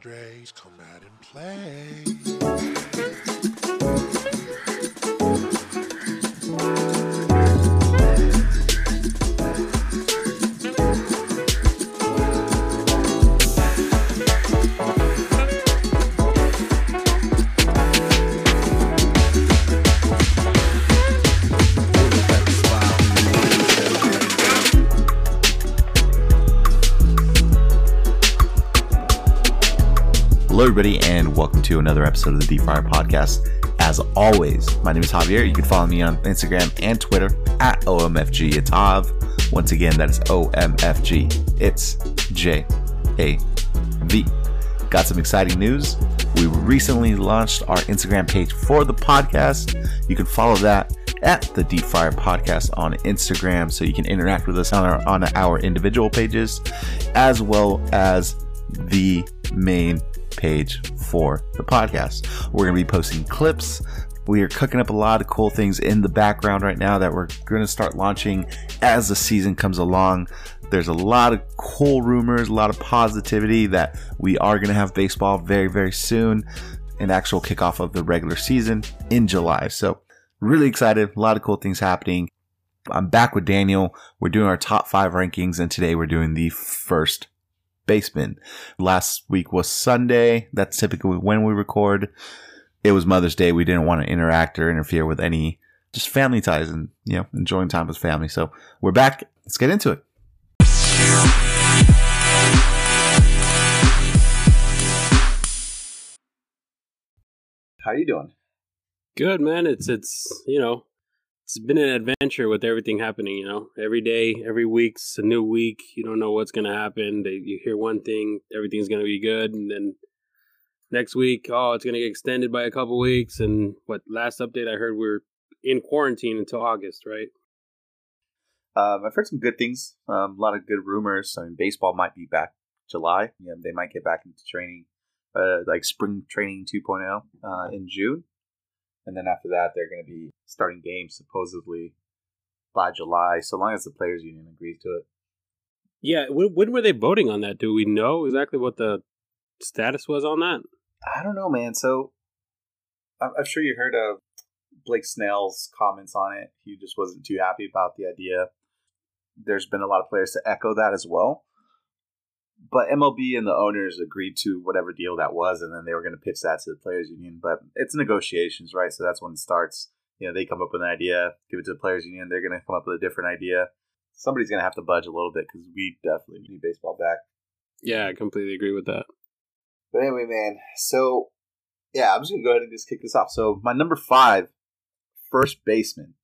Padres come out and play. To another episode of the Deep Friar Podcast. As always, my name is Javier. You can follow me on Instagram and Twitter at OMFG Once again, that is OMFG. It's J A V. Got some exciting news. We recently launched our Instagram page for the podcast. You can follow that at the Deep Friar Podcast on Instagram so you can interact with us on our, on our individual pages as well as the main page for the podcast. We're going to be posting clips. We are cooking up a lot of cool things in the background right now that we're going to start launching as the season comes along. There's a lot of cool rumors, a lot of positivity that we are going to have baseball very, very soon, an actual kickoff of the regular season in July. So, really excited. A lot of cool things happening. I'm back with Daniel. We're doing our top five rankings, and today we're doing the first baseman. Last week was Sunday. That's typically when we record. It was Mother's Day. We didn't want to interact or interfere with any just family ties and, you know, enjoying time with family. So we're back. Let's get into it. How you doing? Good, man. It's it's you know, it's been an adventure with everything happening. You know, every day, every week's a new week. You don't know what's gonna happen. You hear one thing, everything's gonna be good, and then next week, oh, it's gonna get extended by a couple weeks. And what last update I heard, we're in quarantine until August, right? Um, I've heard some good things. Um, a lot of good rumors. I mean, baseball might be back July. Yeah, they might get back into training, uh, like spring training 2.0 uh, in June and then after that they're going to be starting games supposedly by July, so long as the players' union agrees to it. Yeah, when, when were they voting on that? Do we know exactly what the status was on that? I don't know, man. So I'm, I'm sure you heard of Blake Snell's comments on it. He just wasn't too happy about the idea. There's been a lot of players to echo that as well but MLB and the owners agreed to whatever deal that was, and then they were going to pitch that to the players' union. But it's negotiations, right? So that's when it starts. You know, they come up with an idea, give it to the players' union. They're going to come up with a different idea. Somebody's going to have to budge a little bit because we definitely need baseball back. Yeah, I completely agree with that. But anyway, man. So yeah, I'm just going to go ahead and just kick this off. So my number five, first baseman.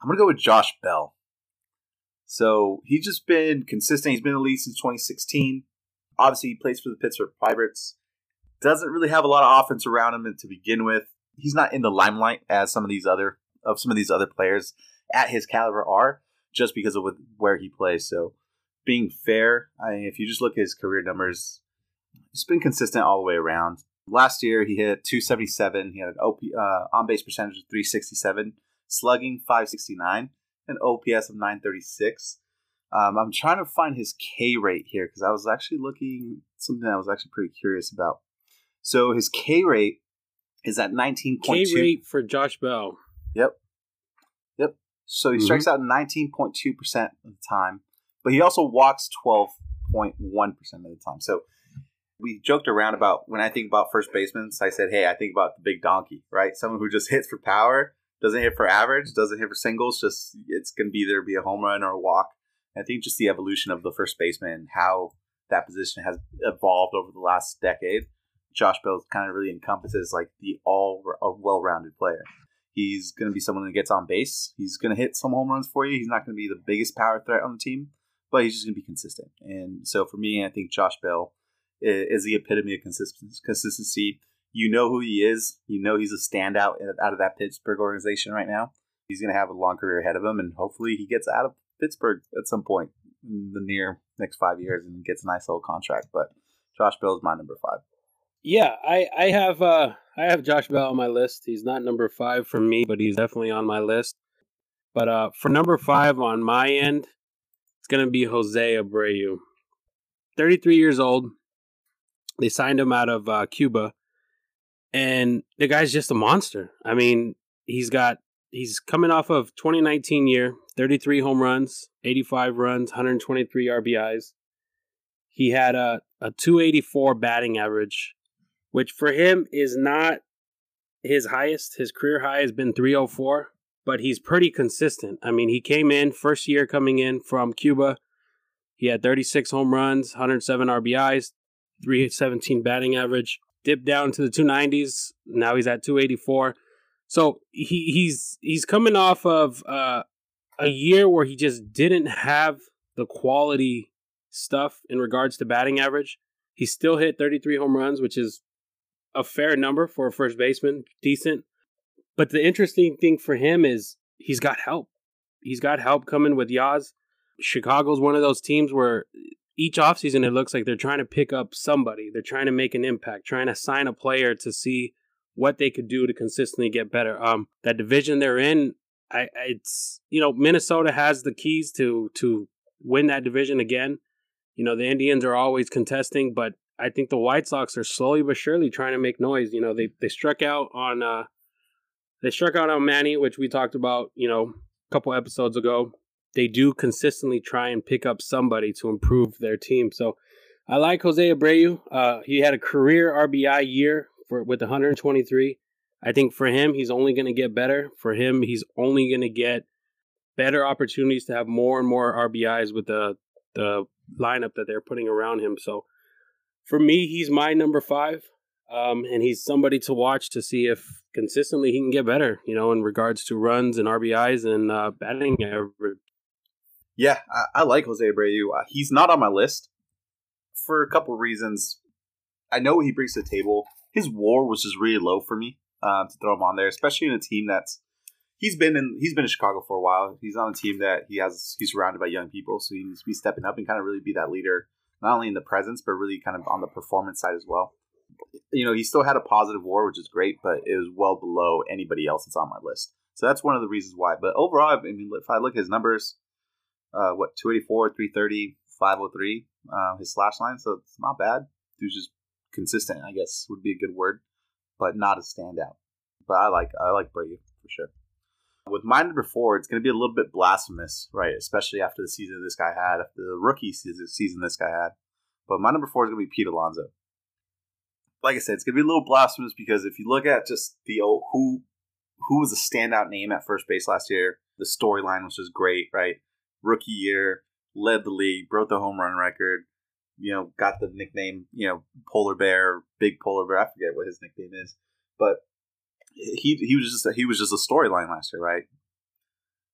I'm going to go with Josh Bell. So he's just been consistent. He's been in the league since 2016. Obviously, he plays for the Pittsburgh Pirates. Doesn't really have a lot of offense around him to begin with. He's not in the limelight as some of these other of some of these other players at his caliber are, just because of where he plays. So, being fair, I mean, if you just look at his career numbers, he's been consistent all the way around. Last year, he hit 277. He had an OP, uh, on base percentage of 367, slugging 569 an OPS of 936. Um, I'm trying to find his K rate here because I was actually looking something I was actually pretty curious about. So his K rate is at 19.2. K rate for Josh Bell. Yep. Yep. So he mm-hmm. strikes out 19.2% of the time, but he also walks 12.1% of the time. So we joked around about when I think about first basemen, I said, hey, I think about the big donkey, right? Someone who just hits for power doesn't hit for average, doesn't hit for singles. Just it's going to be either be a home run or a walk. I think just the evolution of the first baseman how that position has evolved over the last decade. Josh Bell kind of really encompasses like the all a well-rounded player. He's going to be someone that gets on base. He's going to hit some home runs for you. He's not going to be the biggest power threat on the team, but he's just going to be consistent. And so for me, I think Josh Bell is the epitome of consistency you know who he is. You know he's a standout out of that Pittsburgh organization right now. He's going to have a long career ahead of him, and hopefully he gets out of Pittsburgh at some point in the near next five years and gets a nice little contract. But Josh Bell is my number five. Yeah, I I have uh I have Josh Bell on my list. He's not number five for me, but he's definitely on my list. But uh for number five on my end, it's gonna be Jose Abreu. 33 years old, They signed him out of uh, Cuba, and the guy's just a monster. I mean, he's got he's coming off of 2019 year, 33 home runs, 85 runs, 123 RBIs. He had a, a 284 batting average, which for him is not his highest. His career high has been 304, but he's pretty consistent. I mean, he came in first year coming in from Cuba. He had 36 home runs, 107 RBIs, 317 batting average. Dipped down to the 290s. Now he's at 284. So he, he's he's coming off of uh, a year where he just didn't have the quality stuff in regards to batting average. He still hit 33 home runs, which is a fair number for a first baseman, decent. But the interesting thing for him is he's got help. He's got help coming with Yaz. Chicago's one of those teams where each offseason it looks like they're trying to pick up somebody. They're trying to make an impact, trying to sign a player to see what they could do to consistently get better. Um, that division they're in, I, it's you know Minnesota has the keys to to win that division again. You know the Indians are always contesting, but I think the White Sox are slowly but surely trying to make noise. You know they they struck out on uh they struck out on Manny, which we talked about you know a couple episodes ago. They do consistently try and pick up somebody to improve their team. So I like Jose Abreu. Uh, he had a career RBI year for with 123. I think for him, he's only going to get better. For him, he's only going to get better opportunities to have more and more RBIs with the the lineup that they're putting around him. So for me, he's my number five, um, and he's somebody to watch to see if consistently he can get better. You know, in regards to runs and RBIs and uh, batting average. Yeah, I, I like Jose Abreu. Uh, he's not on my list for a couple reasons. I know he brings to the table his WAR was just really low for me uh, to throw him on there, especially in a team that's he's been in he's been in Chicago for a while. He's on a team that he has he's surrounded by young people, so he needs to be stepping up and kind of really be that leader, not only in the presence but really kind of on the performance side as well. You know, he still had a positive WAR, which is great, but it was well below anybody else that's on my list. So that's one of the reasons why. But overall, I mean, if I look at his numbers, uh, what 284, 330, 503, uh, his slash line, so it's not bad. Dude's just consistent, I guess would be a good word, but not a standout. But I like I like Brady for sure. With my number four, it's going to be a little bit blasphemous, right? Especially after the season this guy had, after the rookie season this guy had. But my number four is going to be Pete Alonso. Like I said, it's going to be a little blasphemous because if you look at just the old, who who was a standout name at first base last year, the storyline was just great, right? Rookie year, led the league, broke the home run record, you know, got the nickname, you know, Polar Bear, Big Polar Bear. I forget what his nickname is, but he he was just a, he was just a storyline last year, right?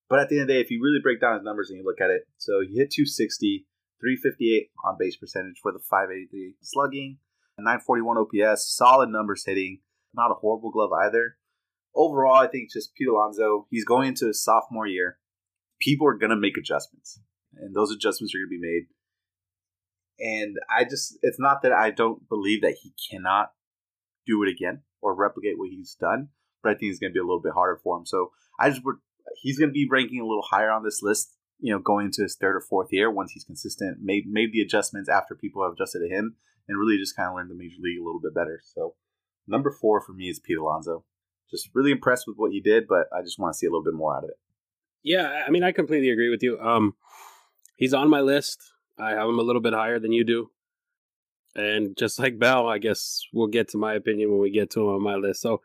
But at the end of the day, if you really break down his numbers and you look at it, so he hit 260, 358 on base percentage for the 583 slugging, 941 OPS, solid numbers hitting, not a horrible glove either. Overall, I think just Pete Alonso, he's going into his sophomore year. People are going to make adjustments, and those adjustments are going to be made and I just, it's not that I don't believe that he cannot do it again or replicate what he's done, but I think it's going to be a little bit harder for him. So I just would, he's going to be ranking a little higher on this list, you know, going into his third or fourth year once he's consistent, made, made the adjustments after people have adjusted to him, and really just kind of learned the major league a little bit better. So number four for me is Pete Alonso. Just really impressed with what he did, but I just want to see a little bit more out of it. Yeah, I mean, I completely agree with you. Um, he's on my list. I have him a little bit higher than you do. And just like Bell, I guess we'll get to my opinion when we get to him on my list. So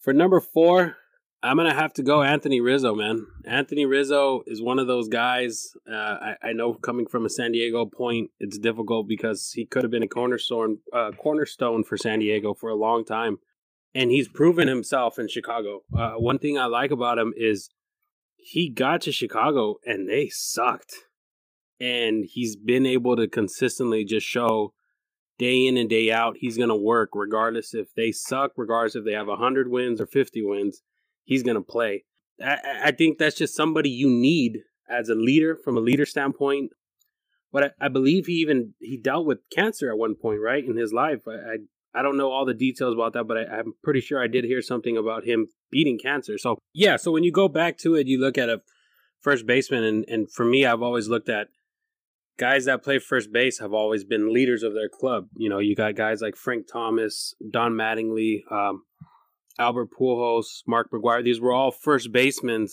for number four, I'm gonna have to go Anthony Rizzo, man. Anthony Rizzo is one of those guys. Uh, I, I, know coming from a San Diego point, it's difficult because he could have been a cornerstone uh, cornerstone for San Diego for a long time, and he's proven himself in Chicago. Uh, one thing I like about him is he got to Chicago and they sucked. And he's been able to consistently just show day in and day out he's going to work regardless if they suck regardless if they have 100 wins or 50 wins he's going to play I, I, think that's just somebody you need as a leader from a leader standpoint. But I, I, believe he even he dealt with cancer at one point right in his life. I i, I don't know all the details about that but I, i'm pretty sure i did hear something about him beating cancer so yeah so when you go back to it you look at a first baseman and, and for me i've always looked at guys that play first base have always been leaders of their club. You know, you got guys like Frank Thomas, Don Mattingly, um, Albert Pujols, Mark McGwire. These were all first basemen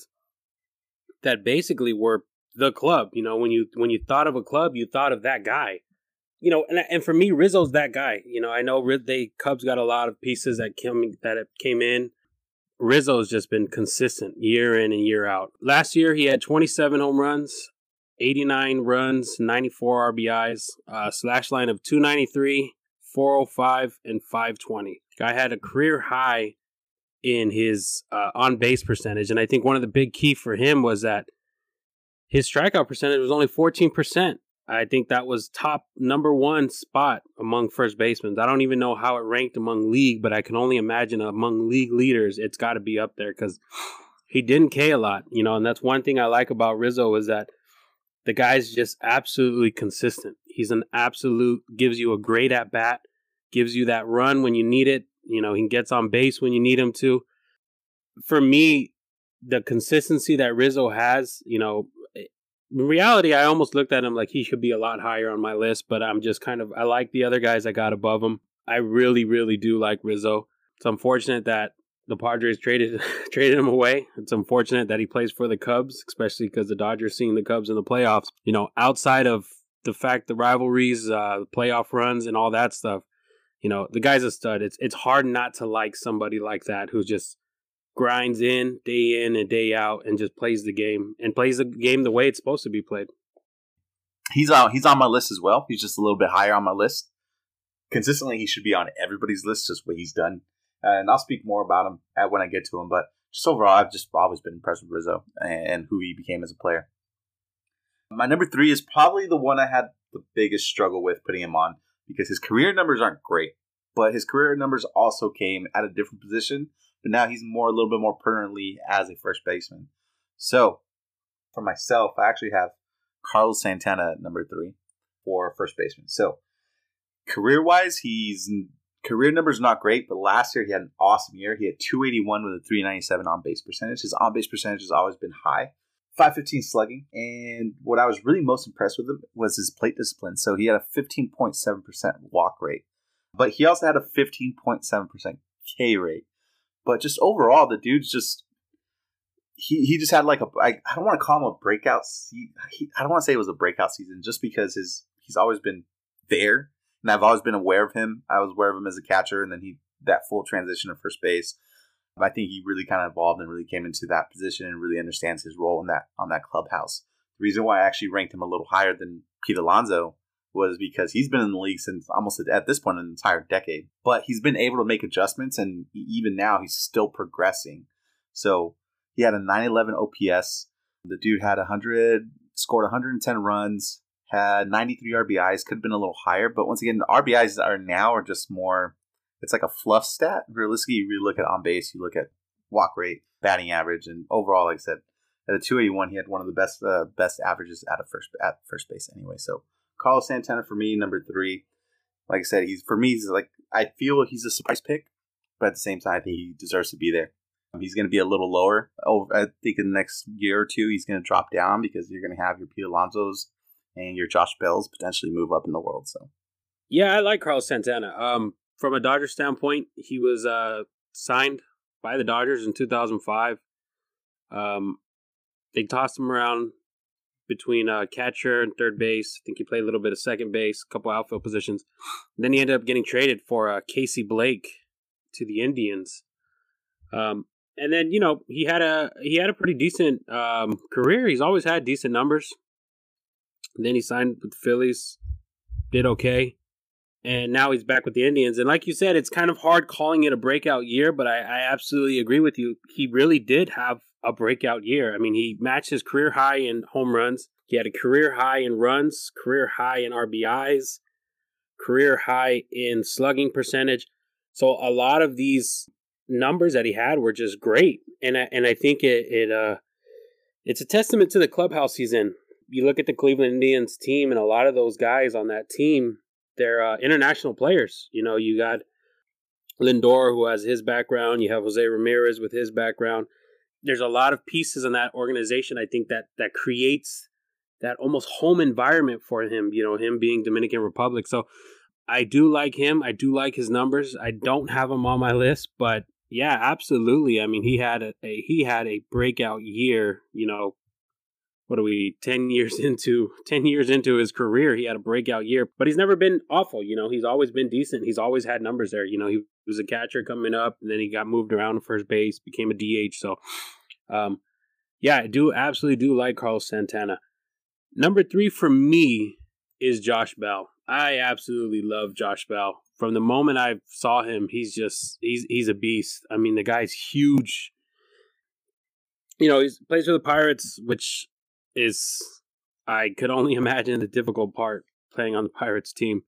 that basically were the club. You know, when you when you thought of a club, you thought of that guy. You know, and and for me, Rizzo's that guy. You know, I know they Cubs got a lot of pieces that came that came in. Rizzo's just been consistent year in and year out. Last year, he had 27 home runs, 89 runs, 94 RBIs, uh, slash line of 293, 405, and 520. Guy had a career high in his uh, on base percentage. And I think one of the big key for him was that his strikeout percentage was only 14%. I think that was top number one spot among first basemen. I don't even know how it ranked among league, but I can only imagine among league leaders, it's got to be up there because he didn't K a lot, you know. And that's one thing I like about Rizzo is that the guy's just absolutely consistent. He's an absolute, gives you a great at bat, gives you that run when you need it. You know, he gets on base when you need him to. For me, the consistency that Rizzo has, you know, in reality, I almost looked at him like he should be a lot higher on my list, but I'm just kind of, I like the other guys I got above him. I really, really do like Rizzo. It's unfortunate that the Padres traded traded him away. It's unfortunate that he plays for the Cubs, especially because the Dodgers seeing the Cubs in the playoffs. You know, outside of the fact the rivalries, uh, the playoff runs, and all that stuff, you know, the guy's a stud. It's it's hard not to like somebody like that who just grinds in day in and day out and just plays the game and plays the game the way it's supposed to be played. He's on he's on my list as well. He's just a little bit higher on my list. Consistently, he should be on everybody's list. Just what he's done and I'll speak more about him when I get to him. But just overall, I've just always been impressed with Rizzo and who he became as a player. My number three is probably the one I had the biggest struggle with putting him on because his career numbers aren't great, but his career numbers also came at a different position. But now he's more a little bit more permanently as a first baseman. So for myself, I actually have Carlos Santana at number three for first baseman. So career wise, he's Career numbers not great, but last year he had an awesome year. He had 281 with a 397 on base percentage. His on base percentage has always been high. 515 slugging, and what I was really most impressed with him was his plate discipline. So he had a 15.7% walk rate, but he also had a 15.7% K rate. But just overall, the dude's just he, he just had like a I, I don't want to call him a breakout. Se- he, I don't want to say it was a breakout season just because his he's always been there and I've always been aware of him. I was aware of him as a catcher, and then he that full transition to first base. I think he really kind of evolved and really came into that position and really understands his role in that on that clubhouse. The reason why I actually ranked him a little higher than Pete Alonso was because he's been in the league since almost at this point an entire decade. But he's been able to make adjustments, and even now he's still progressing. So he had a 911 OPS. The dude had 100, scored 110 runs, had 93 RBIs, could have been a little higher, but once again, RBIs are now are just more. It's like a fluff stat. Realistically, you really look at on base, you look at walk rate, batting average, and overall, like I said, at a 281, he had one of the best uh, best averages at a first at first base anyway. So Carlos Santana for me, number three. Like I said, he's for me, he's like I feel he's a surprise pick, but at the same time, he deserves to be there. He's going to be a little lower. Oh, I think in the next year or two, he's going to drop down because you're going to have your Pete Alonso's and your Josh Bells potentially move up in the world. So, yeah, I like Carlos Santana. Um, from a Dodger standpoint, he was uh, signed by the Dodgers in 2005. Um, they tossed him around between uh, catcher and third base. I think he played a little bit of second base, a couple outfield positions. then he ended up getting traded for uh, Casey Blake to the Indians. Um, and then you know he had a he had a pretty decent um, career. He's always had decent numbers. And then he signed with the Phillies, did okay. And now he's back with the Indians. And like you said, it's kind of hard calling it a breakout year, but I, I absolutely agree with you. He really did have a breakout year. I mean, he matched his career high in home runs. He had a career high in runs, career high in RBIs, career high in slugging percentage. So a lot of these numbers that he had were just great, and I, and I think it it uh it's a testament to the clubhouse he's in you look at the Cleveland Indians team, and a lot of those guys on that team, they're uh, international players. You know, you got Lindor, who has his background. You have Jose Ramirez with his background. There's a lot of pieces in that organization. I think that that creates that almost home environment for him. You know, him being Dominican Republic. So I do like him. I do like his numbers. I don't have him on my list, but yeah, absolutely. I mean, he had a, a he had a breakout year. You know, what are we 10 years into 10 years into his career he had a breakout year but he's never been awful you know he's always been decent he's always had numbers there you know he was a catcher coming up and then he got moved around first base became a dh so um yeah i do absolutely do like carlos santana number three for me is josh bell i absolutely love josh bell from the moment i saw him he's just he's he's a beast i mean the guy's huge you know, he plays for the Pirates, which is I could only imagine the difficult part playing on the Pirates team.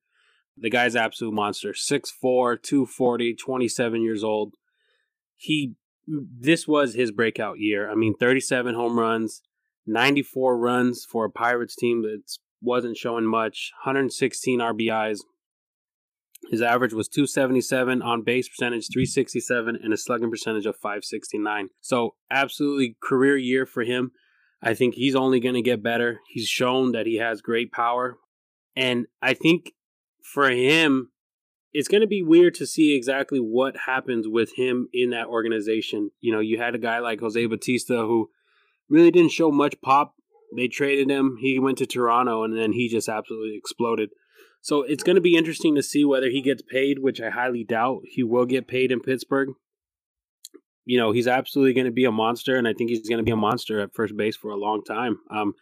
The guy's absolute monster. 6'4, 240, 27 years old. He this was his breakout year. I mean, 37 home runs, 94 runs for a Pirates team that wasn't showing much, 116 RBIs. His average was 277 on base percentage, 367, and a slugging percentage of 569. So, absolutely career year for him. I think he's only going to get better. He's shown that he has great power. And I think for him, it's going to be weird to see exactly what happens with him in that organization. You know, you had a guy like Jose Bautista who really didn't show much pop. They traded him. He went to Toronto and then he just absolutely exploded. So it's going to be interesting to see whether he gets paid, which I highly doubt he will get paid in Pittsburgh you know, he's absolutely going to be a monster, and I think he's going to be a monster at first base for a long time. Um,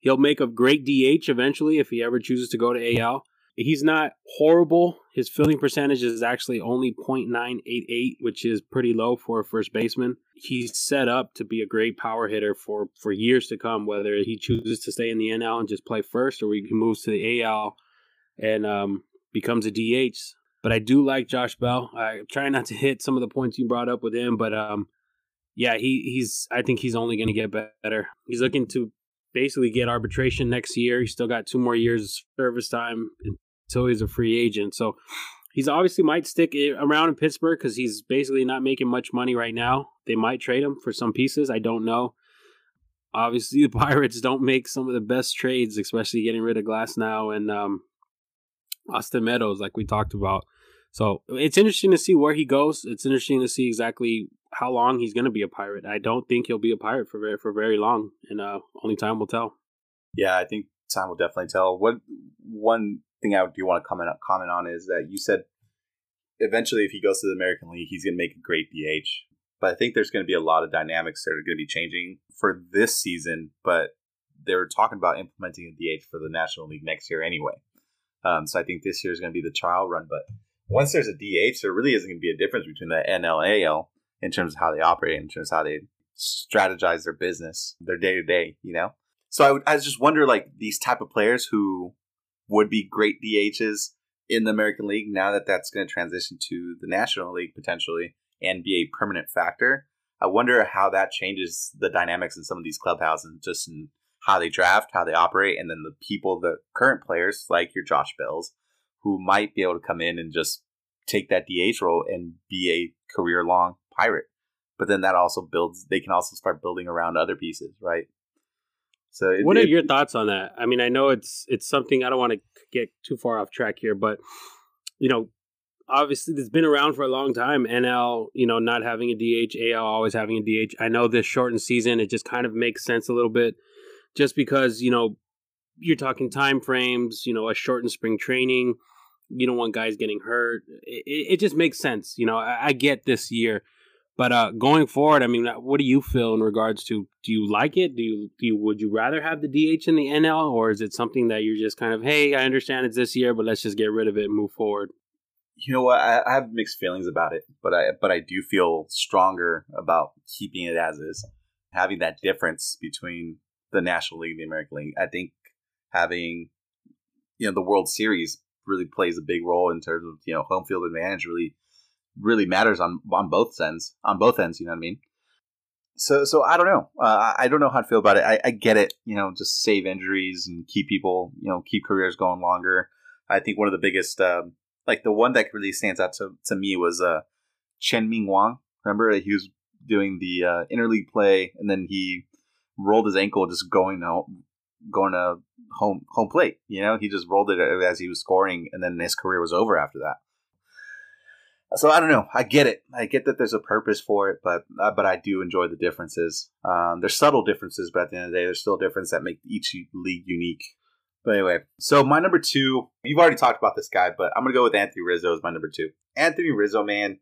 he'll make a great DH eventually if he ever chooses to go to AL. He's not horrible. His fielding percentage is actually only .988, which is pretty low for a first baseman. He's set up to be a great power hitter for, for years to come, whether he chooses to stay in the NL and just play first or he moves to the AL and um, becomes a DH. But I do like Josh Bell. I try not to hit some of the points you brought up with him, but um, yeah, he he's. I think he's only going to get better. He's looking to basically get arbitration next year. He's still got two more years of service time until he's a free agent. So he's obviously might stick around in Pittsburgh because he's basically not making much money right now. They might trade him for some pieces. I don't know. Obviously, the Pirates don't make some of the best trades, especially getting rid of Glasnow and um, Austin Meadows, like we talked about. So it's interesting to see where he goes. It's interesting to see exactly how long he's going to be a pirate. I don't think he'll be a pirate for very, for very long, and uh, only time will tell. Yeah, I think time will definitely tell. What one thing I do want to comment comment on is that you said eventually, if he goes to the American League, he's going to make a great DH. But I think there's going to be a lot of dynamics that are going to be changing for this season. But they're talking about implementing a DH for the National League next year anyway. Um, so I think this year is going to be the trial run. But once there's a DH, there really isn't going to be a difference between the NL and AL in terms of how they operate, in terms of how they strategize their business, their day to day. You know. So I, I just wonder, like these type of players who would be great DHs in the American League, now that that's going to transition to the National League potentially and be a permanent factor. I wonder how that changes the dynamics in some of these clubhouses, just in how they draft, how they operate, and then the people, the current players like your Josh Bells, who might be able to come in and just take that DH role and be a career long pirate. But then that also builds, they can also start building around other pieces, right? So, it, what are it, your thoughts on that? I mean, I know it's it's something I don't want to get too far off track here, but you know, obviously it's been around for a long time. NL, you know, not having a DH, AL always having a DH. I know this shortened season, it just kind of makes sense a little bit just because you know you're talking time frames, you know, a shortened spring training. You don't want guys getting hurt. It, it just makes sense. You know, I, I get this year, but uh, going forward, I mean, uh, what do you feel in regards to? Do you like it? Do you do you, would you rather have the DH in the NL, or is it something that you're just kind of, hey, I understand it's this year, but let's just get rid of it and move forward? You know what? I, I have mixed feelings about it, but I but I do feel stronger about keeping it as is, having that difference between the National League, the American League. I think having you know the World Series really plays a big role in terms of you know home field advantage really really matters on on both ends on both ends. You know what I mean? So so I don't know. Uh, I don't know how to feel about it. I, I get it. You know, just save injuries and keep people. You know, keep careers going longer. I think one of the biggest, um, like the one that really stands out to, to me was uh, Chien-Ming Wang. Remember, he was doing the uh, interleague play, and then he rolled his ankle just going out, going to home home plate. You know, he just rolled it as he was scoring, and then his career was over after that. So I don't know. I get it. I get that there's a purpose for it, but uh, but I do enjoy the differences. Um, there's subtle differences, but at the end of the day, there's still difference that make each league unique. But anyway, so my number two, you've already talked about this guy, but I'm gonna go with Anthony Rizzo as my number two. Anthony Rizzo, man,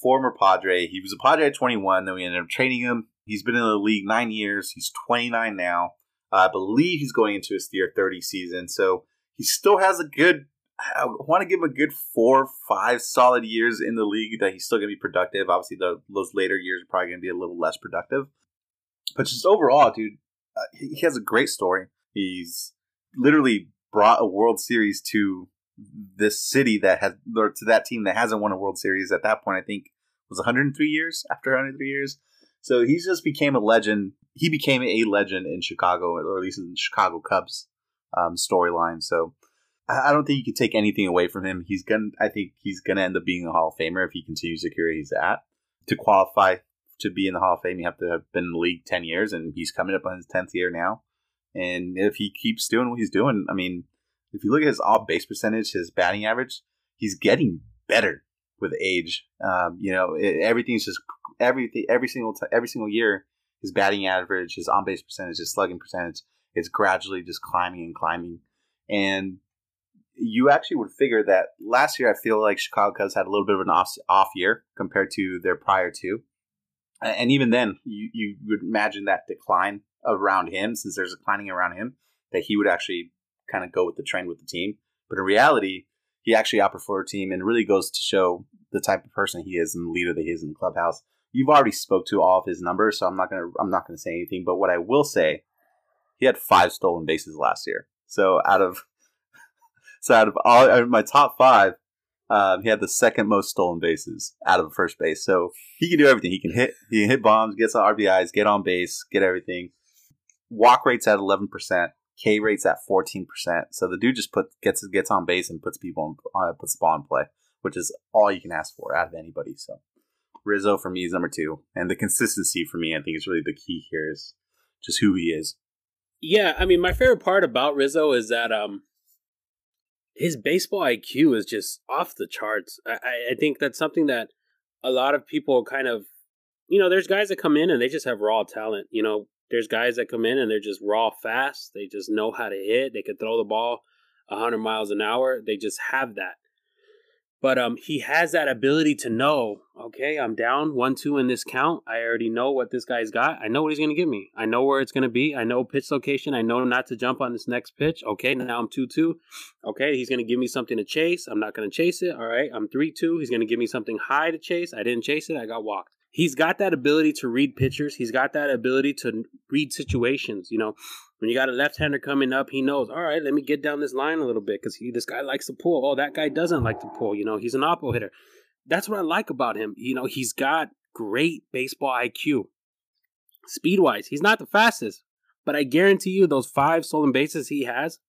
former Padre. He was a Padre at 21. Then we ended up training him. He's been in the league nine years. He's 29 now. I believe he's going into his year 30 season. So he still has a good, I want to give him a good four, five solid years in the league that he's still going to be productive. Obviously, the, those later years are probably going to be a little less productive. But just overall, dude, uh, he has a great story. He's literally brought a World Series to this city that has, or to that team that hasn't won a World Series at that point. I think was 103 years after 103 years. So he just became a legend. He became a legend in Chicago, or at least in the Chicago Cubs um, storyline. So I don't think you can take anything away from him. He's gonna. I think he's gonna end up being a Hall of Famer if he continues to career he's at. To qualify to be in the Hall of Fame, you have to have been in the league ten years, and he's coming up on his tenth year now. And if he keeps doing what he's doing, I mean, if you look at his off base percentage, his batting average, he's getting better with age. Um, you know, it, everything's just everything every single t- every single year. His batting average, his on base percentage, his slugging percentage it's gradually just climbing and climbing. And you actually would figure that last year, I feel like Chicago Cubs had a little bit of an off off year compared to their prior two. And even then, you, you would imagine that decline around him, since there's declining around him, that he would actually kind of go with the trend with the team. But in reality, he actually outperformed a team and really goes to show the type of person he is and the leader that he is in the clubhouse. You've already spoke to all of his numbers, so I'm not gonna I'm not gonna say anything. But what I will say, he had five stolen bases last year. So out of so out of all out of my top five, um, he had the second most stolen bases out of first base. So he can do everything. He can hit he can hit bombs, get some RBIs, get on base, get everything. Walk rates at eleven percent. K rate's at fourteen percent. So the dude just put gets gets on base and puts people on, uh, puts the ball in play, which is all you can ask for out of anybody. So Rizzo for me is number two, and the consistency for me, I think, is really the key here. Is just who he is. Yeah, I mean, my favorite part about Rizzo is that um, his baseball IQ is just off the charts. I, I think that's something that a lot of people kind of, you know, there's guys that come in and they just have raw talent. You know, there's guys that come in and they're just raw fast. They just know how to hit. They can throw the ball 100 miles an hour. They just have that. But um, he has that ability to know, okay, I'm down one, two in this count. I already know what this guy's got. I know what he's going to give me. I know where it's going to be. I know pitch location. I know not to jump on this next pitch. Okay, now I'm 2 2. Okay, he's going to give me something to chase. I'm not going to chase it. All right, I'm 3 2. He's going to give me something high to chase. I didn't chase it. I got walked he's got that ability to read pitchers. He's got that ability to read situations. You know, when you got a left-hander coming up, he knows. All right, let me get down this line a little bit because this guy likes to pull. Oh, that guy doesn't like to pull. You know, he's an oppo hitter. That's what I like about him. You know, he's got great baseball IQ. Speed wise, he's not the fastest, but I guarantee you those five stolen bases he has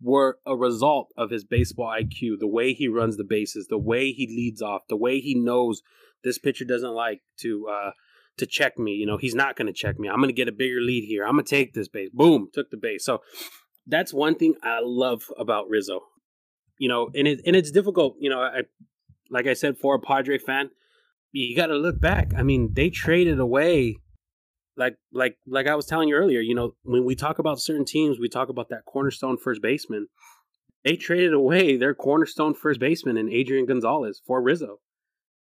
were a result of his baseball IQ, the way he runs the bases, the way he leads off, the way he knows this pitcher doesn't like to uh, to check me. You know, he's not going to check me. I'm going to get a bigger lead here. I'm going to take this base. Boom, took the base. So that's one thing I love about Rizzo. You know, and it and it's difficult. You know, I like I said for a Padre fan, you got to look back. I mean, they traded away. Like, like, like I was telling you earlier, you know, when we talk about certain teams, we talk about that cornerstone first baseman. They traded away their cornerstone first baseman in Adrian Gonzalez for Rizzo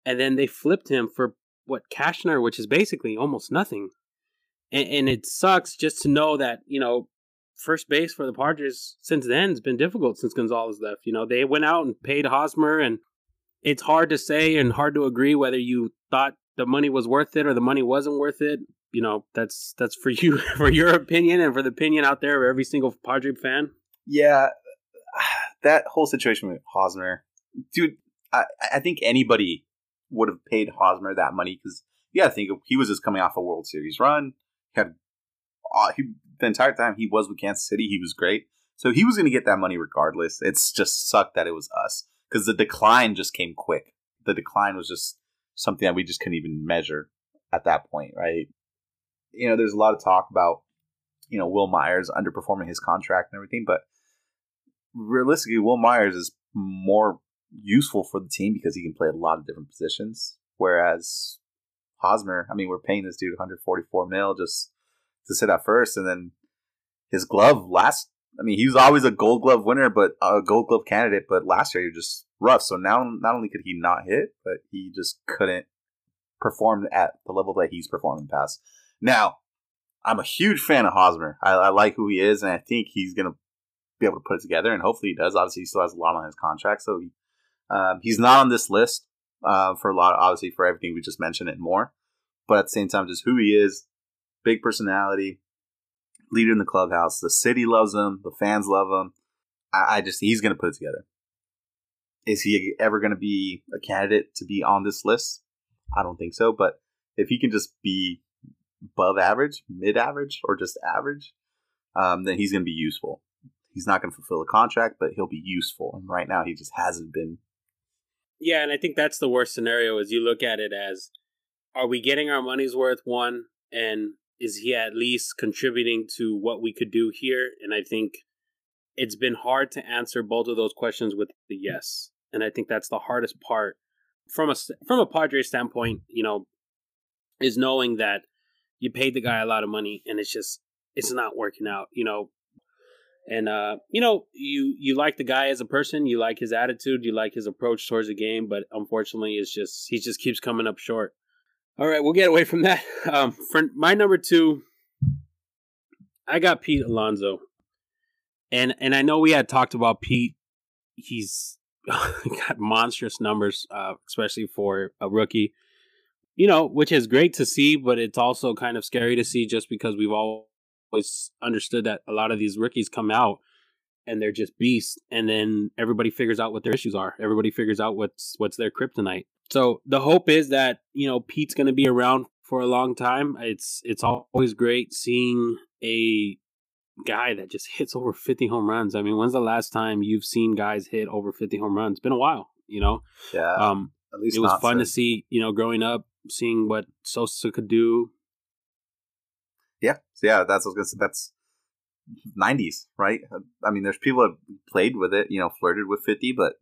and then they flipped him for what Cashner, which is basically almost nothing. And, and, it sucks just to know that you know first base for the Padres since then has been difficult since Gonzalez left. You know they went out and paid Hosmer, and it's hard to say and hard to agree whether you thought the money was worth it or the money wasn't worth it. You know that's that's for you for your opinion and for the opinion out there of every single Padre fan. Yeah, that whole situation with Hosmer, dude. I, I think anybody would have paid Hosmer that money because yeah, I think he was just coming off a World Series run. He had uh, he, the entire time he was with Kansas City, he was great. So he was going to get that money regardless. It's just sucked that it was us because the decline just came quick. The decline was just something that we just couldn't even measure at that point, right? You know, there's a lot of talk about you know Wil Myers underperforming his contract and everything, but realistically, Wil Myers is more useful for the team because he can play a lot of different positions. Whereas Hosmer, I mean, we're paying this dude 144 mil just to sit at first, and then his glove last. I mean, he was always a Gold Glove winner, but a Gold Glove candidate. But last year he was just rough. So now, not only could he not hit, but he just couldn't perform at the level that he's performed in the past. Now, I'm a huge fan of Hosmer. I, I like who he is, and I think he's gonna be able to put it together, and hopefully he does. Obviously, he still has a lot on his contract, so he, um, he's not on this list uh, for a lot. Obviously, for everything we just mentioned and more, but at the same time, just who he is, big personality, leader in the clubhouse. The city loves him. The fans love him. I, I just he's going to put it together. Is he ever going to be a candidate to be on this list? I don't think so. But if he can just be above average, mid average, or just average, um, then he's going to be useful. He's not going to fulfill a contract, but he'll be useful. And right now, he just hasn't been. Yeah, and I think that's the worst scenario. Is you look at it as, are we getting our money's worth? One, and is he at least contributing to what we could do here? And I think it's been hard to answer both of those questions with the yes. And I think that's the hardest part from a from a Padres standpoint. You know, is knowing that you paid the guy a lot of money and it's just it's not working out. You know, and uh, you know, you you like the guy as a person, you like his attitude, you like his approach towards the game, but unfortunately, it's just he just keeps coming up short. All right, we'll get away from that. Um, for my number two, I got Pete Alonso and and I know we had talked about Pete. He's got monstrous numbers, uh, especially for a rookie. You know, which is great to see, but it's also kind of scary to see just because we've all always understood that a lot of these rookies come out and they're just beasts and then everybody figures out what their issues are. Everybody figures out what's what's their kryptonite. So the hope is that you know pete's going to be around for a long time. It's it's always great seeing a guy that just hits over 50 home runs. I mean when's the last time you've seen guys hit over 50 home runs? It's been a while you know? Yeah um at least it was fun to see you know growing up seeing what sosa could do yeah, so yeah, that's what I was gonna say. That's '90s, right? I mean, there's people that played with it, you know, flirted with 50, but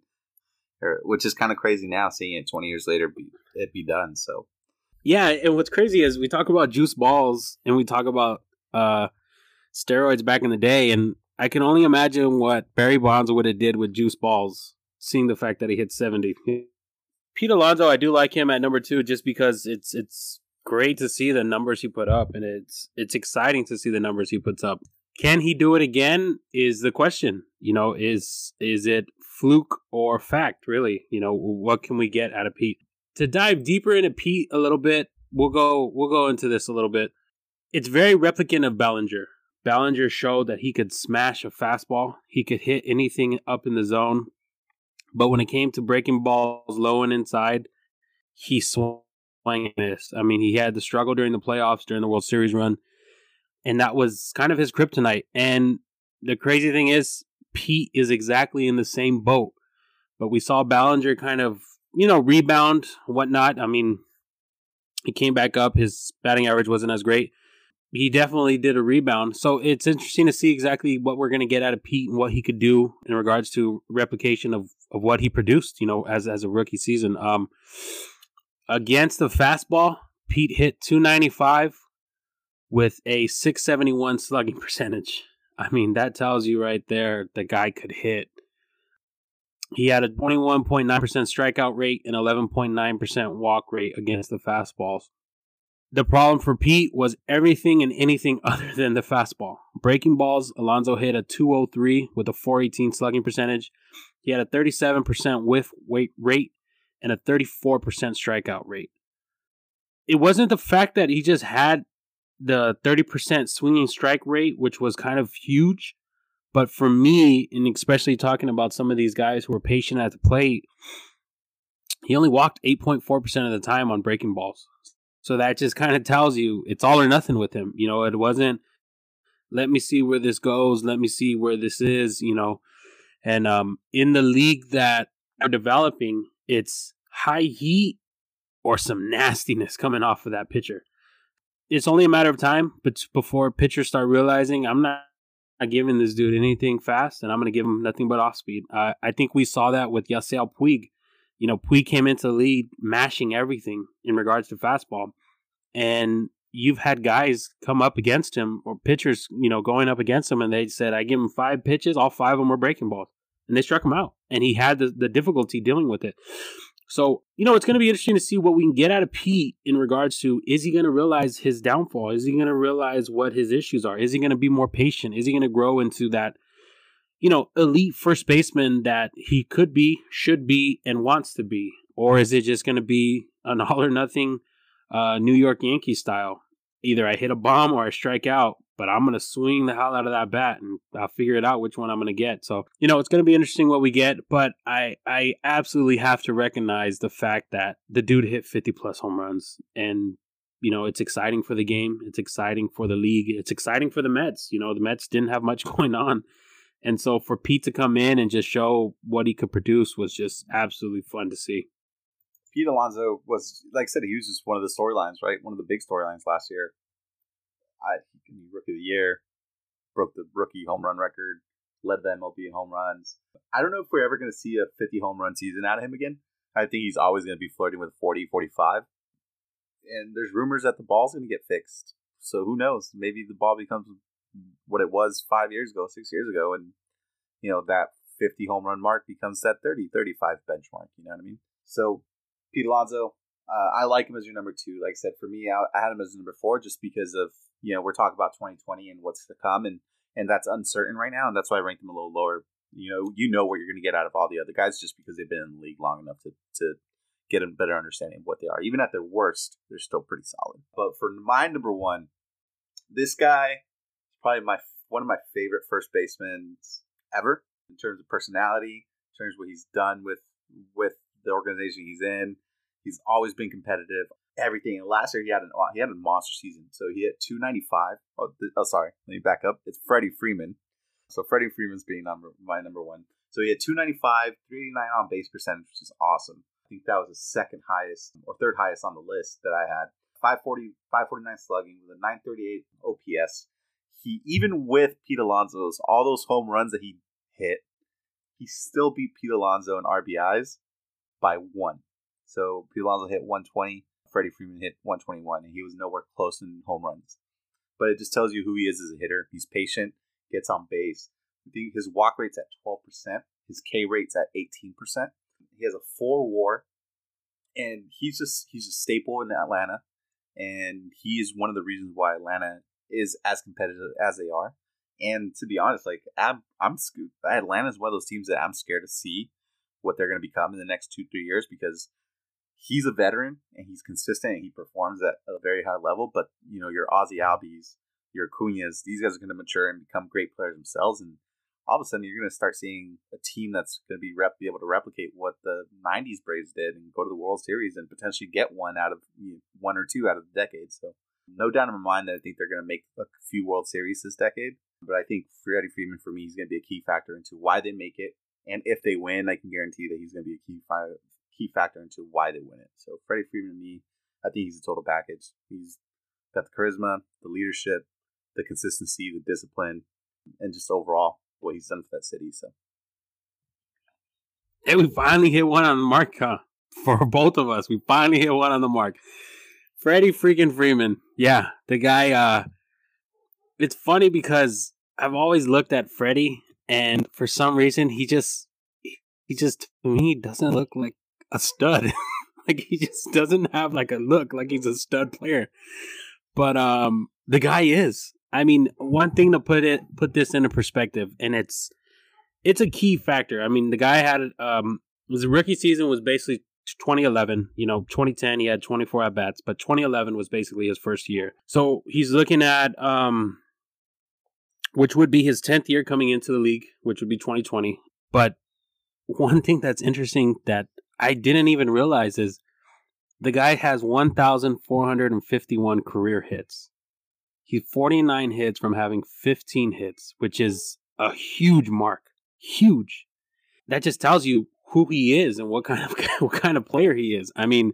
which is kind of crazy now, seeing it 20 years later, be, it be done. So yeah, and what's crazy is we talk about juice balls and we talk about uh, steroids back in the day, and I can only imagine what Barry Bonds would have did with juice balls, seeing the fact that he hit 70. Pete Alonso, I do like him at number two just because it's it's great to see the numbers he put up, and it's it's exciting to see the numbers he puts up. Can he do it again? Is the question. You know, is is it fluke or fact? Really, you know, what can we get out of Pete? To dive deeper into Pete a little bit, we'll go we'll go into this a little bit. It's very replicant of Bellinger. Bellinger showed that he could smash a fastball. He could hit anything up in the zone. But when it came to breaking balls low and inside, he swung playing this. I mean, he had the struggle during the playoffs, during the World Series run, and that was kind of his kryptonite. And the crazy thing is, Pete is exactly in the same boat. But we saw Bellinger kind of, you know, rebound, whatnot. I mean, he came back up. His batting average wasn't as great. He definitely did a rebound. So it's interesting to see exactly what we're going to get out of Pete and what he could do in regards to replication of, of what he produced, you know, as as a rookie season. Um, Against the fastball, Pete hit 295 with a 671 slugging percentage. I mean, that tells you right there the guy could hit. He had a 21.9% strikeout rate and 11.9% walk rate against the fastballs. The problem for Pete was everything and anything other than the fastball. Breaking balls, Alonso hit a 203 with a 418 slugging percentage. He had a 37% whiff weight rate and a 34% strikeout rate. It wasn't the fact that he just had the 30% swinging strike rate, which was kind of huge. But for me, and especially talking about some of these guys who are patient at the plate, he only walked 8.4% of the time on breaking balls. So that just kind of tells you it's all or nothing with him. You know, it wasn't, let me see where this goes, let me see where this is, you know. And um, in the league that are developing, it's high heat or some nastiness coming off of that pitcher. it's only a matter of time, but before pitchers start realizing I'm not, giving this dude anything fast, and I'm going to give him nothing but off speed. Uh, I think we saw that with Yasiel Puig. You know, Puig came into the lead mashing everything in regards to fastball, and you've had guys come up against him or pitchers, you know, going up against him, and they said, "I give him five pitches, all five of them were breaking balls," and they struck him out, and he had the, the difficulty dealing with it. So, you know, it's going to be interesting to see what we can get out of Pete in regards to is he going to realize his downfall? Is he going to realize what his issues are? Is he going to be more patient? Is he going to grow into that, you know, elite first baseman that he could be, should be, and wants to be? Or is it just going to be an all or nothing uh, New York Yankee style? Either I hit a bomb or I strike out, but I'm going to swing the hell out of that bat and I'll figure it out which one I'm going to get. So, you know, it's going to be interesting what we get, but I I absolutely have to recognize the fact that the dude hit 50 plus home runs and you know, it's exciting for the game, it's exciting for the league, it's exciting for the Mets. You know, the Mets didn't have much going on. And so for Pete to come in and just show what he could produce was just absolutely fun to see. Pete Alonso was, like I said, he was just one of the storylines, right? One of the big storylines last year. I rookie of the year, broke the rookie home run record, led the MLB in home runs. I don't know if we're ever going to see a 50 home run season out of him again. I think he's always going to be flirting with 40, 45. And there's rumors that the ball's going to get fixed. So who knows? Maybe the ball becomes what it was five years ago, six years ago, and you know that 50 home run mark becomes that 30, 35 benchmark. You know what I mean? So Pete Alonso, uh, I like him as your number two. Like I said, for me, I, I had him as number four just because of you know, we're talking about 2020 and what's to come, and and that's uncertain right now, and that's why I ranked them a little lower. You know, you know what you're going to get out of all the other guys just because they've been in the league long enough to to get a better understanding of what they are. Even at their worst, they're still pretty solid. But for my number one, this guy is probably my one of my favorite first basemen ever in terms of personality, in terms of what he's done with with the organization he's in. He's always been competitive everything. And last year he had an he had a monster season. So he hit 295. Oh, th- oh, sorry, let me back up. It's Freddie Freeman. So Freddie Freeman's being number my number one. So he had 295, 389 on base percentage, which is awesome. I think that was the second highest or third highest on the list that I had. 540, 549 slugging with a 938 OPS. He even with Pete Alonso's all those home runs that he hit, he still beat Pete Alonso in RBIs by one. So Pete hit 120. Freddie Freeman hit 121, and he was nowhere close in home runs. But it just tells you who he is as a hitter. He's patient, gets on base. I think his walk rate's at 12%, his K rate's at 18%. He has a four WAR, and he's just he's a staple in Atlanta, and he is one of the reasons why Atlanta is as competitive as they are. And to be honest, like I'm, I'm Atlanta is one of those teams that I'm scared to see what they're going to become in the next two three years because he's a veteran and he's consistent and he performs at a very high level. But you know, your Ozzie Albies, your Acuñas, these guys are going to mature and become great players themselves. And all of a sudden, you're going to start seeing a team that's going to be rep- be able to replicate what the '90s Braves did and go to the World Series and potentially get one out of you know, one or two out of the decade. So, no doubt in my mind that I think they're going to make a few World Series this decade. But I think Freddie Freeman for me is going to be a key factor into why they make it. And if they win, I can guarantee that he's going to be a key key factor into why they win it. So Freddie Freeman to me, I think he's a total package. He's got the charisma, the leadership, the consistency, the discipline, and just overall what he's done for that city. So. Hey, we finally hit one on the mark huh? for both of us. We finally hit one on the mark. Freddie freaking Freeman. Yeah, the guy uh it's funny because I've always looked at Freddie and for some reason he just he just to me doesn't look like a stud. like he just doesn't have like a look like he's a stud player. But um the guy is. I mean, one thing to put it put this into perspective, and it's it's a key factor. I mean, the guy had um his rookie season was basically 2011. You know, 2010 he had 24 at bats, but 2011 was basically his first year. So he's looking at um, which would be his 10th year coming into the league, which would be 2020. But one thing that's interesting that I didn't even realize is the guy has 1,451 career hits. He's 49 hits from having 15 hits, which is a huge mark. Huge. That just tells you who he is and what kind of what kind of player he is. I mean,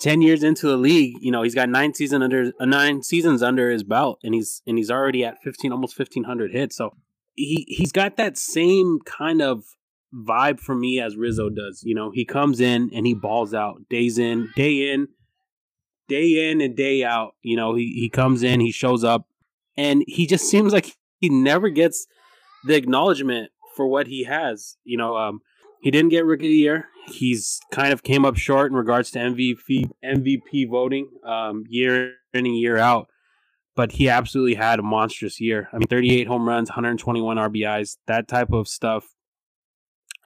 ten years into the league, you know, he's got nine season under uh, nine seasons under his belt, and he's and he's already at fifteen, almost fifteen hundred hits. So he he's got that same kind of vibe for me as Rizzo does. You know, he comes in and he balls out days in, day in, day in and day out. You know, he he comes in, he shows up, and he just seems like he never gets the acknowledgement for what he has. You know, um, he didn't get Rookie of the Year. He's kind of came up short in regards to MVP MVP voting um, year in and year out. But he absolutely had a monstrous year. I mean, 38 home runs, 121 RBIs, that type of stuff.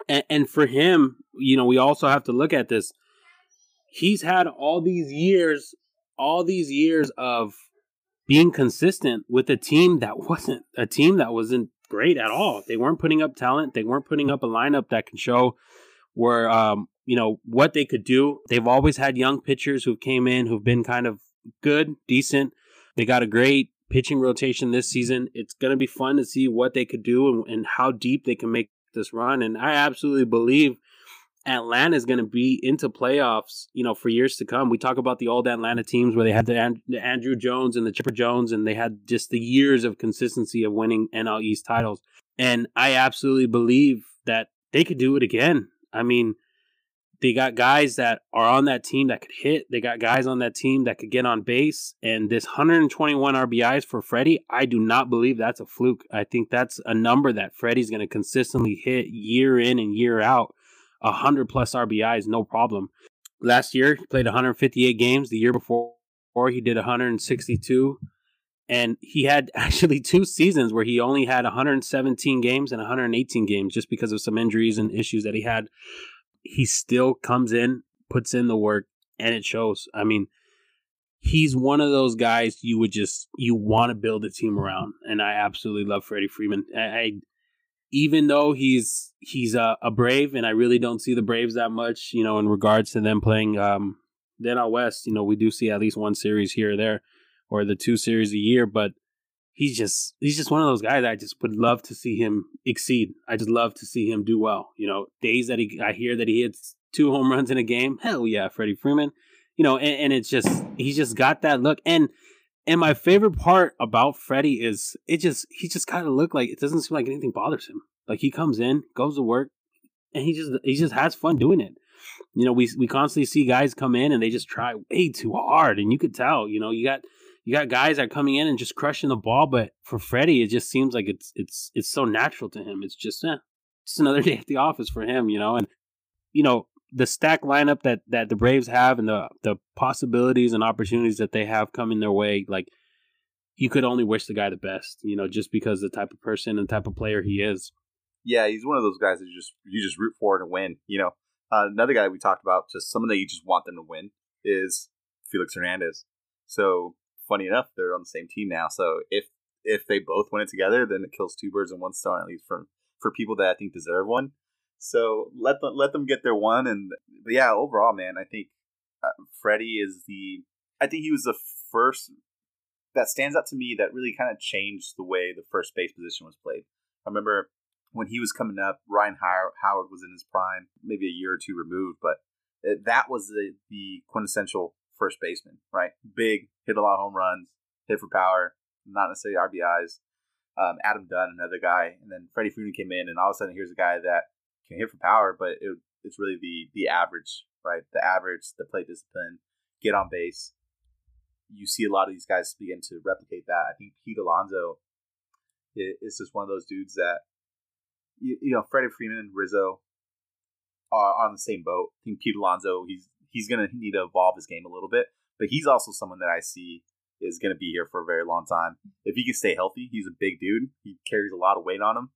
And, and for him, you know, we also have to look at this. He's had all these years, all these years of being consistent with a team that wasn't a team that wasn't great at all. They weren't putting up talent. They weren't putting up a lineup that can show where um, you know what they could do. They've always had young pitchers who came in who've been kind of good, decent. They got a great pitching rotation this season. It's going to be fun to see what they could do and, and how deep they can make this run. And I absolutely believe Atlanta is going to be into playoffs, you know, for years to come. We talk about the old Atlanta teams where they had the, And- the Andruw Jones and the Chipper Jones, and they had just the years of consistency of winning NL East titles. And I absolutely believe that they could do it again. I mean, they got guys that are on that team that could hit. They got guys on that team that could get on base. And this 121 RBIs for Freddie, I do not believe that's a fluke. I think that's a number that Freddie's going to consistently hit year in and year out. 100 plus RBIs, no problem. Last year, he played 158 games. The year before, he did 162. And he had actually two seasons where he only had 117 games and 118 games just because of some injuries and issues that he had. He still comes in, puts in the work, and it shows. I mean, he's one of those guys you would just you want to build a team around, and I absolutely love Freddie Freeman. I, I even though he's he's a, a Brave, and I really don't see the Braves that much, you know, in regards to them playing um then out west. You know, we do see at least one series here or there, or the two series a year, but he's just he's just one of those guys I just would love to see him exceed. I just love to see him do well. You know, days that he I hear that he hits two home runs in a game, hell yeah, Freddie Freeman. You know, and, and it's just he's just got that look. And and my favorite part about Freddie is it just he just kind of look like it doesn't seem like anything bothers him. Like he comes in, goes to work, and he just he just has fun doing it. You know, we we constantly see guys come in and they just try way too hard, and you could tell. You know, you got you got guys that are coming in and just crushing the ball, but for Freddie, it just seems like it's it's it's so natural to him. It's just eh, just another day at the office for him, you know. And you know the stack lineup that that the Braves have and the the possibilities and opportunities that they have coming their way, like you could only wish the guy the best, you know, just because the type of person and type of player he is. Yeah, he's one of those guys that you just you just root for to win. You know, uh, another guy we talked about, just someone that you just want them to win, is Felix Hernandez. So funny enough, they're on the same team now. So if if they both win it together, then it kills two birds in one stone, at least for for people that I think deserve one. So let them let them get their one, and but yeah, overall, man, I think uh, Freddie is the. I think he was the first that stands out to me that really kind of changed the way the first base position was played. I remember when he was coming up, Ryan Howard was in his prime, maybe a year or two removed, but that was the, the quintessential first baseman, right? Big, hit a lot of home runs, hit for power, not necessarily RBIs. Um, Adam Dunn, another guy, and then Freddie Freeman came in, and all of a sudden here's a guy that can hit for power, but it, it's really the the average, right? The average, the plate discipline, get on base. You see a lot of these guys begin to replicate that. I think Pete Alonso is just one of those dudes that, you, you know, Freddie Freeman and Rizzo are on the same boat. I think Pete Alonso, he's he's gonna need to evolve his game a little bit, but he's also someone that I see is gonna be here for a very long time. If he can stay healthy, he's a big dude. He carries a lot of weight on him,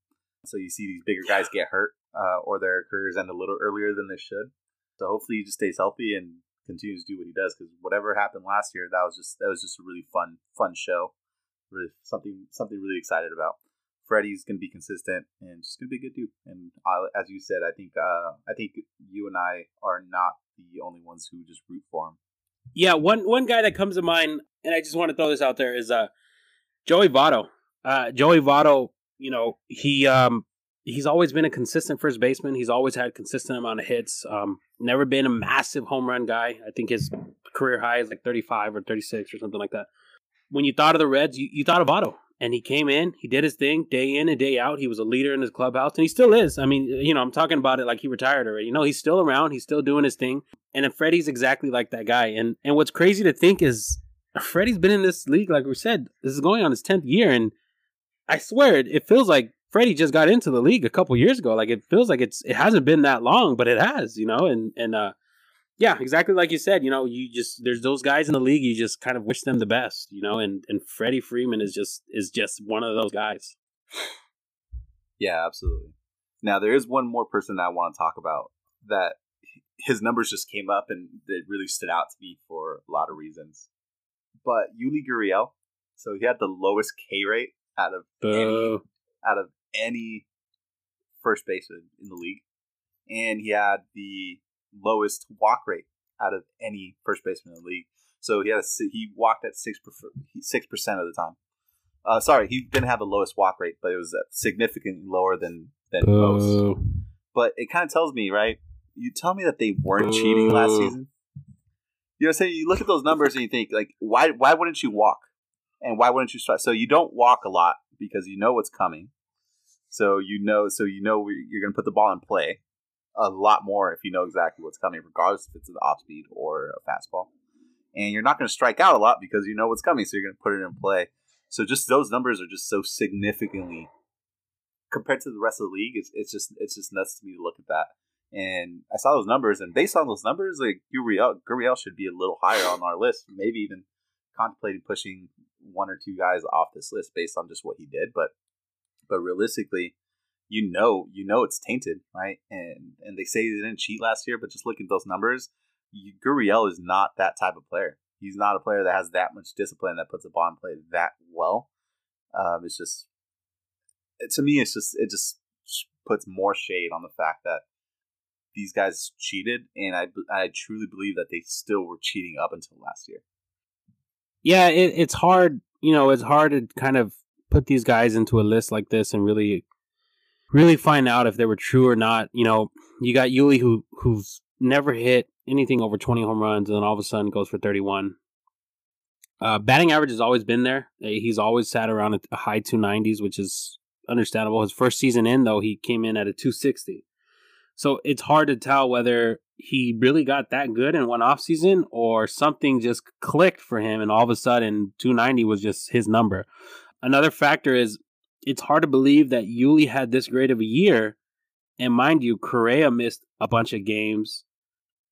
so you see these bigger guys get hurt uh, or their careers end a little earlier than they should. So hopefully he just stays healthy and continues to do what he does because whatever happened last year, that was just that was just a really fun fun show. Really something something really excited about. Freddie's going to be consistent and just going to be a good dude. And as you said, I think uh, I think you and I are not the only ones who just root for him. Yeah, one one guy that comes to mind, and I just want to throw this out there is uh, Joey Votto. Uh, Joey Votto, you know, he um, he's always been a consistent first baseman. He's always had consistent amount of hits. Um, never been a massive home run guy. I think his career high is like 35 or 36 or something like that. When you thought of the Reds, you, you thought of Votto. And he came in, he did his thing day in and day out. He was a leader in his clubhouse, and he still is. I mean, you know, I'm talking about it like he retired already. You know, he's still around, he's still doing his thing. And then Freddie's exactly like that guy. And and what's crazy to think is Freddie's been in this league, like we said, this is going on his 10th year. And I swear it, it feels like Freddie just got into the league a couple years ago. Like it feels like it's it hasn't been that long, but it has, you know. And and uh, yeah, exactly like you said. You know, you just there's those guys in the league. You just kind of wish them the best, you know. And and Freddie Freeman is just is just one of those guys. Yeah, absolutely. Now there is one more person that I want to talk about that his numbers just came up and it really stood out to me for a lot of reasons. But Yuli Gurriel, so he had the lowest K rate out of any, out of any first baseman in the league, and he had the lowest walk rate out of any first baseman in the league. So he had a, he walked at six six percent of the time. Uh, sorry, he didn't have the lowest walk rate, but it was significantly lower than than most. But it kind of tells me, right? You tell me that they weren't cheating last season. You know, what I'm saying you look at those numbers and you think, like, why why wouldn't you walk, and why wouldn't you start? So you don't walk a lot because you know what's coming. So you know, so you know you're going to put the ball in play a lot more if you know exactly what's coming, regardless if it's an off speed or a fastball. And you're not going to strike out a lot because you know what's coming, so you're going to put it in play. So just those numbers are just so significantly compared to the rest of the league. It's, it's just it's just nuts to me to look at that. And I saw those numbers, and based on those numbers, like Gurriel, Gurriel should be a little higher on our list. Maybe even contemplating pushing one or two guys off this list based on just what he did. But but realistically, you know, you know it's tainted, right? And and they say they didn't cheat last year, but just look at those numbers, Gurriel is not that type of player. He's not a player that has that much discipline that puts a ball play that well. Um, it's just, it, to me, it's just it just puts more shade on the fact that these guys cheated, and I I truly believe that they still were cheating up until last year. Yeah, it, it's hard. You know, it's hard to kind of put these guys into a list like this and really really find out if they were true or not. You know, you got Yuli who who's never hit anything over 20 home runs and then all of a sudden goes for 31. Uh, batting average has always been there. Uh, he's always sat around a high 290s, which is understandable. His first season in, though, he came in at a 260. So it's hard to tell whether he really got that good in one off season or something just clicked for him and all of a sudden 290 was just his number. Another factor is it's hard to believe that Yuli had this great of a year. And mind you, Correa missed a bunch of games.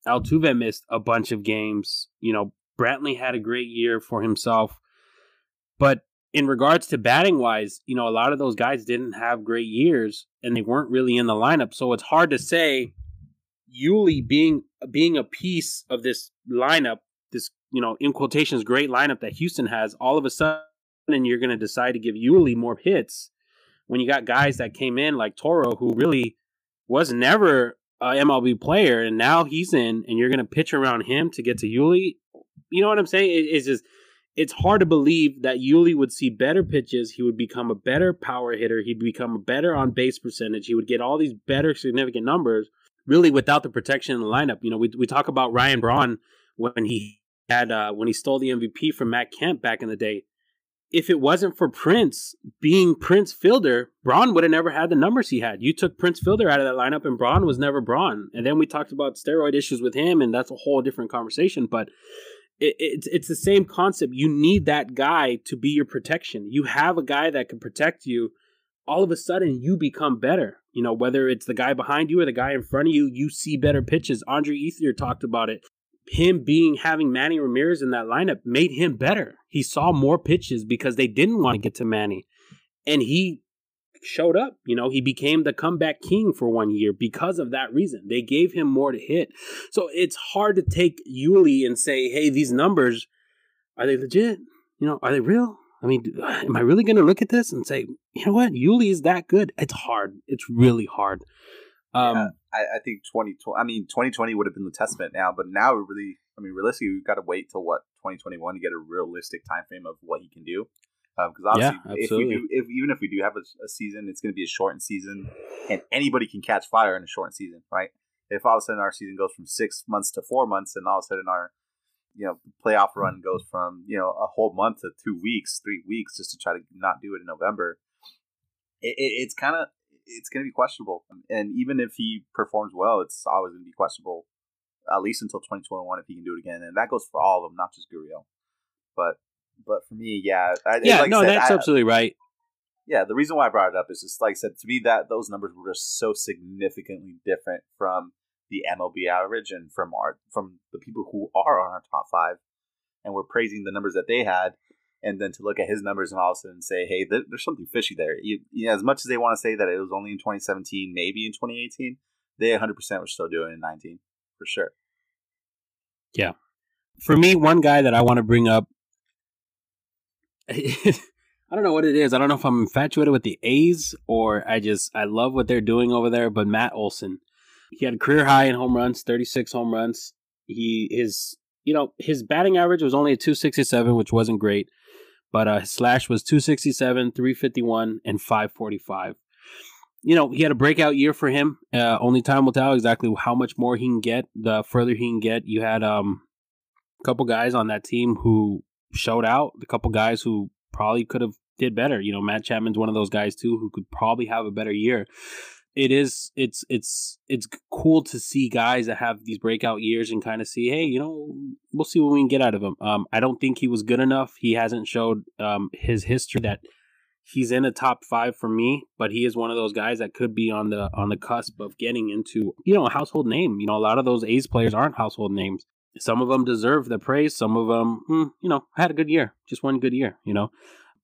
Altuve missed a bunch of games. You know, Brantley had a great year for himself. But in regards to batting wise, you know, a lot of those guys didn't have great years and they weren't really in the lineup. So it's hard to say Yuli being being a piece of this lineup, this, you know, in quotations, great lineup that Houston has, all of a sudden and you're going to decide to give Yuli more hits when you got guys that came in like Toro, who really was never a MLB player, and now he's in, and you're going to pitch around him to get to Yuli. You know what I'm saying? It, it's just it's hard to believe that Yuli would see better pitches. He would become a better power hitter. He'd become a better on base percentage. He would get all these better significant numbers, really without the protection in the lineup. You know, we we talk about Ryan Braun when he had uh, when he stole the MVP from Matt Kemp back in the day if it wasn't for Prince being Prince Fielder, Braun would have never had the numbers he had. You took Prince Fielder out of that lineup, and Braun was never Braun. And then we talked about steroid issues with him, and that's a whole different conversation. But it, it's it's the same concept. You need that guy to be your protection. You have a guy that can protect you. All of a sudden, you become better. You know, whether it's the guy behind you or the guy in front of you, you see better pitches. Andre Ethier talked about it him being having Manny Ramirez in that lineup made him better. He saw more pitches because they didn't want to get to Manny. And he showed up. You know, he became the comeback king for one year because of that reason. They gave him more to hit. So it's hard to take Yuli and say, hey, these numbers, are they legit? You know, are they real? I mean, am I really going to look at this and say, you know what, Yuli is that good? It's hard. It's really hard. Um, yeah, I, I, think 2020, I mean, 2020 would have been the testament now, but now we really, I mean, realistically, we've got to wait till what 2021 to get a realistic time frame of what he can do. Because um, obviously, yeah, if we do, if even if we do have a, a season, it's going to be a shortened season, and anybody can catch fire in a shortened season, right? If all of a sudden our season goes from six months to four months, and all of a sudden our you know, playoff run goes from you know a whole month to two weeks, three weeks, just to try to not do it in November. It, it, it's kind of it's going to be questionable, and even if he performs well, it's always going to be questionable, at least until 2021 if he can do it again, and that goes for all of them, not just Gurriel. But but for me, yeah, I, Yeah, like no, said, that's I- absolutely right. yeah, the reason why I brought it up is just like I said to me that those numbers were just so significantly different from the MLB average and from our from the people who are on our top five, and we're praising the numbers that they had, and then to look at his numbers and all of a sudden say, hey, there, there's something fishy there. You, you know, as much as they want to say that it was only in 2017, maybe in 2018, they 100 percent were still doing it in 19 for sure. Yeah. For me, one guy that I want to bring up, I don't know what it is. I don't know if I'm infatuated with the A's or I just I love what they're doing over there. But Matt Olson, he had a career high in home runs, 36 home runs. He his you know his batting average was only a 267, which wasn't great, but uh, his slash was 267, 351, and 545. You know, he had a breakout year for him. Uh, only time will tell exactly how much more he can get. The further he can get, you had um a couple guys on that team who showed out. A couple guys who probably could have did better. You know, Matt Chapman's one of those guys too who could probably have a better year. It is it's it's it's cool to see guys that have these breakout years and kind of see, hey, you know, we'll see what we can get out of him. Um, I don't think he was good enough. He hasn't showed um his history that he's in a top five for me, but he is one of those guys that could be on the on the cusp of getting into you know a household name. You know, a lot of those A's players aren't household names. Some of them deserve the praise. Some of them, hmm, you know, had a good year, just one good year. You know,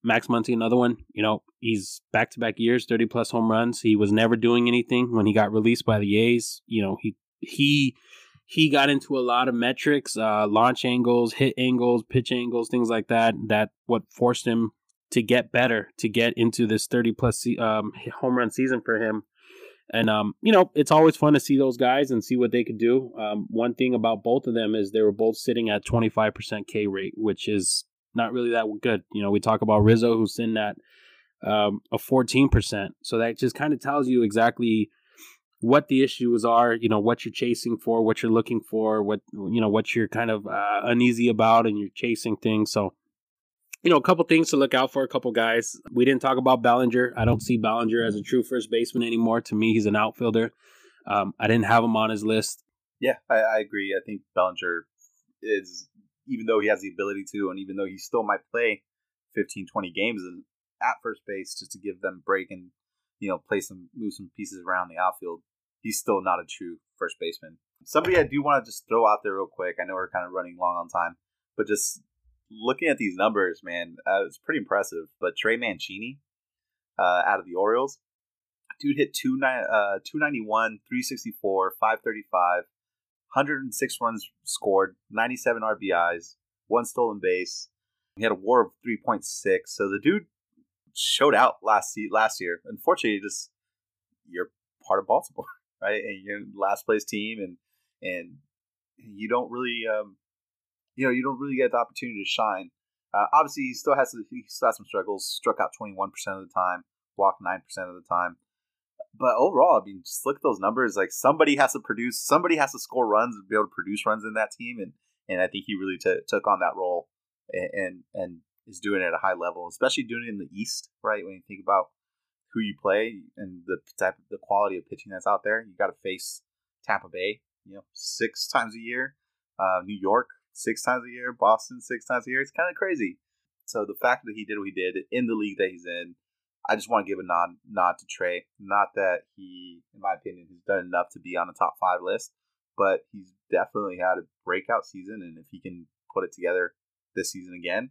Max Muncy, another one. You know, he's back to back years, thirty plus home runs. He was never doing anything when he got released by the A's. You know, he he he got into a lot of metrics, uh, launch angles, hit angles, pitch angles, things like that. That what forced him to get better, to get into this thirty plus um, home run season for him. And um, you know, it's always fun to see those guys and see what they could do. Um, one thing about both of them is they were both sitting at 25% K rate, which is not really that good. You know, we talk about Rizzo who's sitting at um, a 14%. So that just kind of tells you exactly what the issues are, you know, what you're chasing for, what you're looking for, what you know, what you're kind of uh, uneasy about and you're chasing things. So you know, a couple things to look out for, a couple guys. We didn't talk about Bellinger. I don't see Bellinger as a true first baseman anymore. To me, he's an outfielder. Um, I didn't have him on his list. Yeah, I, I agree. I think Bellinger is, even though he has the ability to, and even though he still might play 15, 20 games at first base just to give them break and you know play some move some pieces around the outfield. He's still not a true first baseman. Somebody I do want to just throw out there real quick. I know we're kind of running long on time, but just looking at these numbers, man, uh, it's pretty impressive. But Trey Mancini, uh, out of the Orioles, dude hit two, uh, 291 364 535 106 runs scored, 97 RBIs, one stolen base. He had a WAR of 3.6. So the dude showed out last last year. Unfortunately, just you're part of Baltimore, right? And you're last place team, and and you don't really, um, you know, you don't really get the opportunity to shine. Uh, obviously, he still has he still has some struggles. Struck out 21% of the time, walked 9% of the time but overall, I mean, just look at those numbers. Like somebody has to produce, somebody has to score runs and be able to produce runs in that team, and and I think he really t- took on that role and, and is doing it at a high level, especially doing it in the East, right? When you think about who you play and the type, the quality of pitching that's out there, you got to face Tampa Bay, you know, six times a year, uh, New York six times a year, Boston six times a year. It's kind of crazy. So the fact that he did what he did in the league that he's in, I just want to give a nod nod to Trey. Not that he, in my opinion, has done enough to be on the top five list, but he's definitely had a breakout season. And if he can put it together this season again,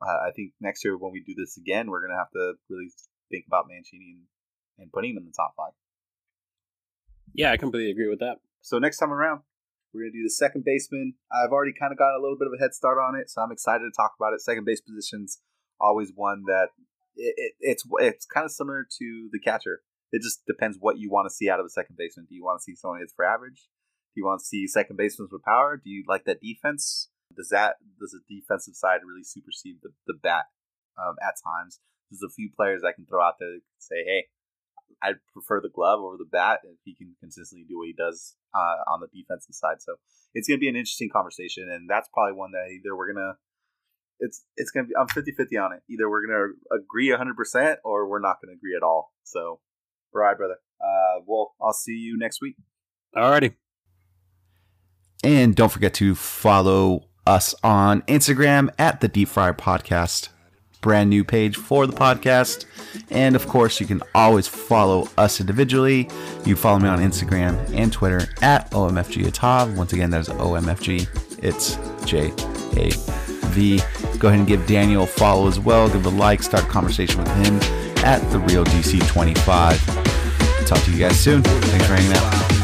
uh, I think next year when we do this again, we're gonna have to really think about Mancini and, and putting him in the top five. Yeah, I completely agree with that. So next time around, we're gonna do the second baseman. I've already kind of got a little bit of a head start on it, so I'm excited to talk about it. Second base position's always one that it, it, it's it's kind of similar to the catcher. It just depends what you want to see out of a second baseman. Do you want to see someone hits for average? Do you want to see second basemen with power? Do you like that defense? Does that does the defensive side really supersede the, the bat um, at times? There's a few players I can throw out there that say, hey, I prefer the glove over the bat if he can consistently do what he does uh, on the defensive side. So it's going to be an interesting conversation, and that's probably one that either we're gonna it's it's gonna be I'm 50-50 on it. Either we're gonna agree hundred percent or we're not gonna agree at all. So, all right, brother. Uh, well, I'll see you next week. Alrighty. And don't forget to follow us on Instagram at the Deep Friar Podcast. Brand new page for the podcast. And of course, you can always follow us individually. You follow me on Instagram and Twitter at OMFG Once again, that's OMFG. It's J A V. Go ahead and give Daniel a follow as well. Give a like, start a conversation with him at the Real DC25. Talk to you guys soon. Thanks for hanging out.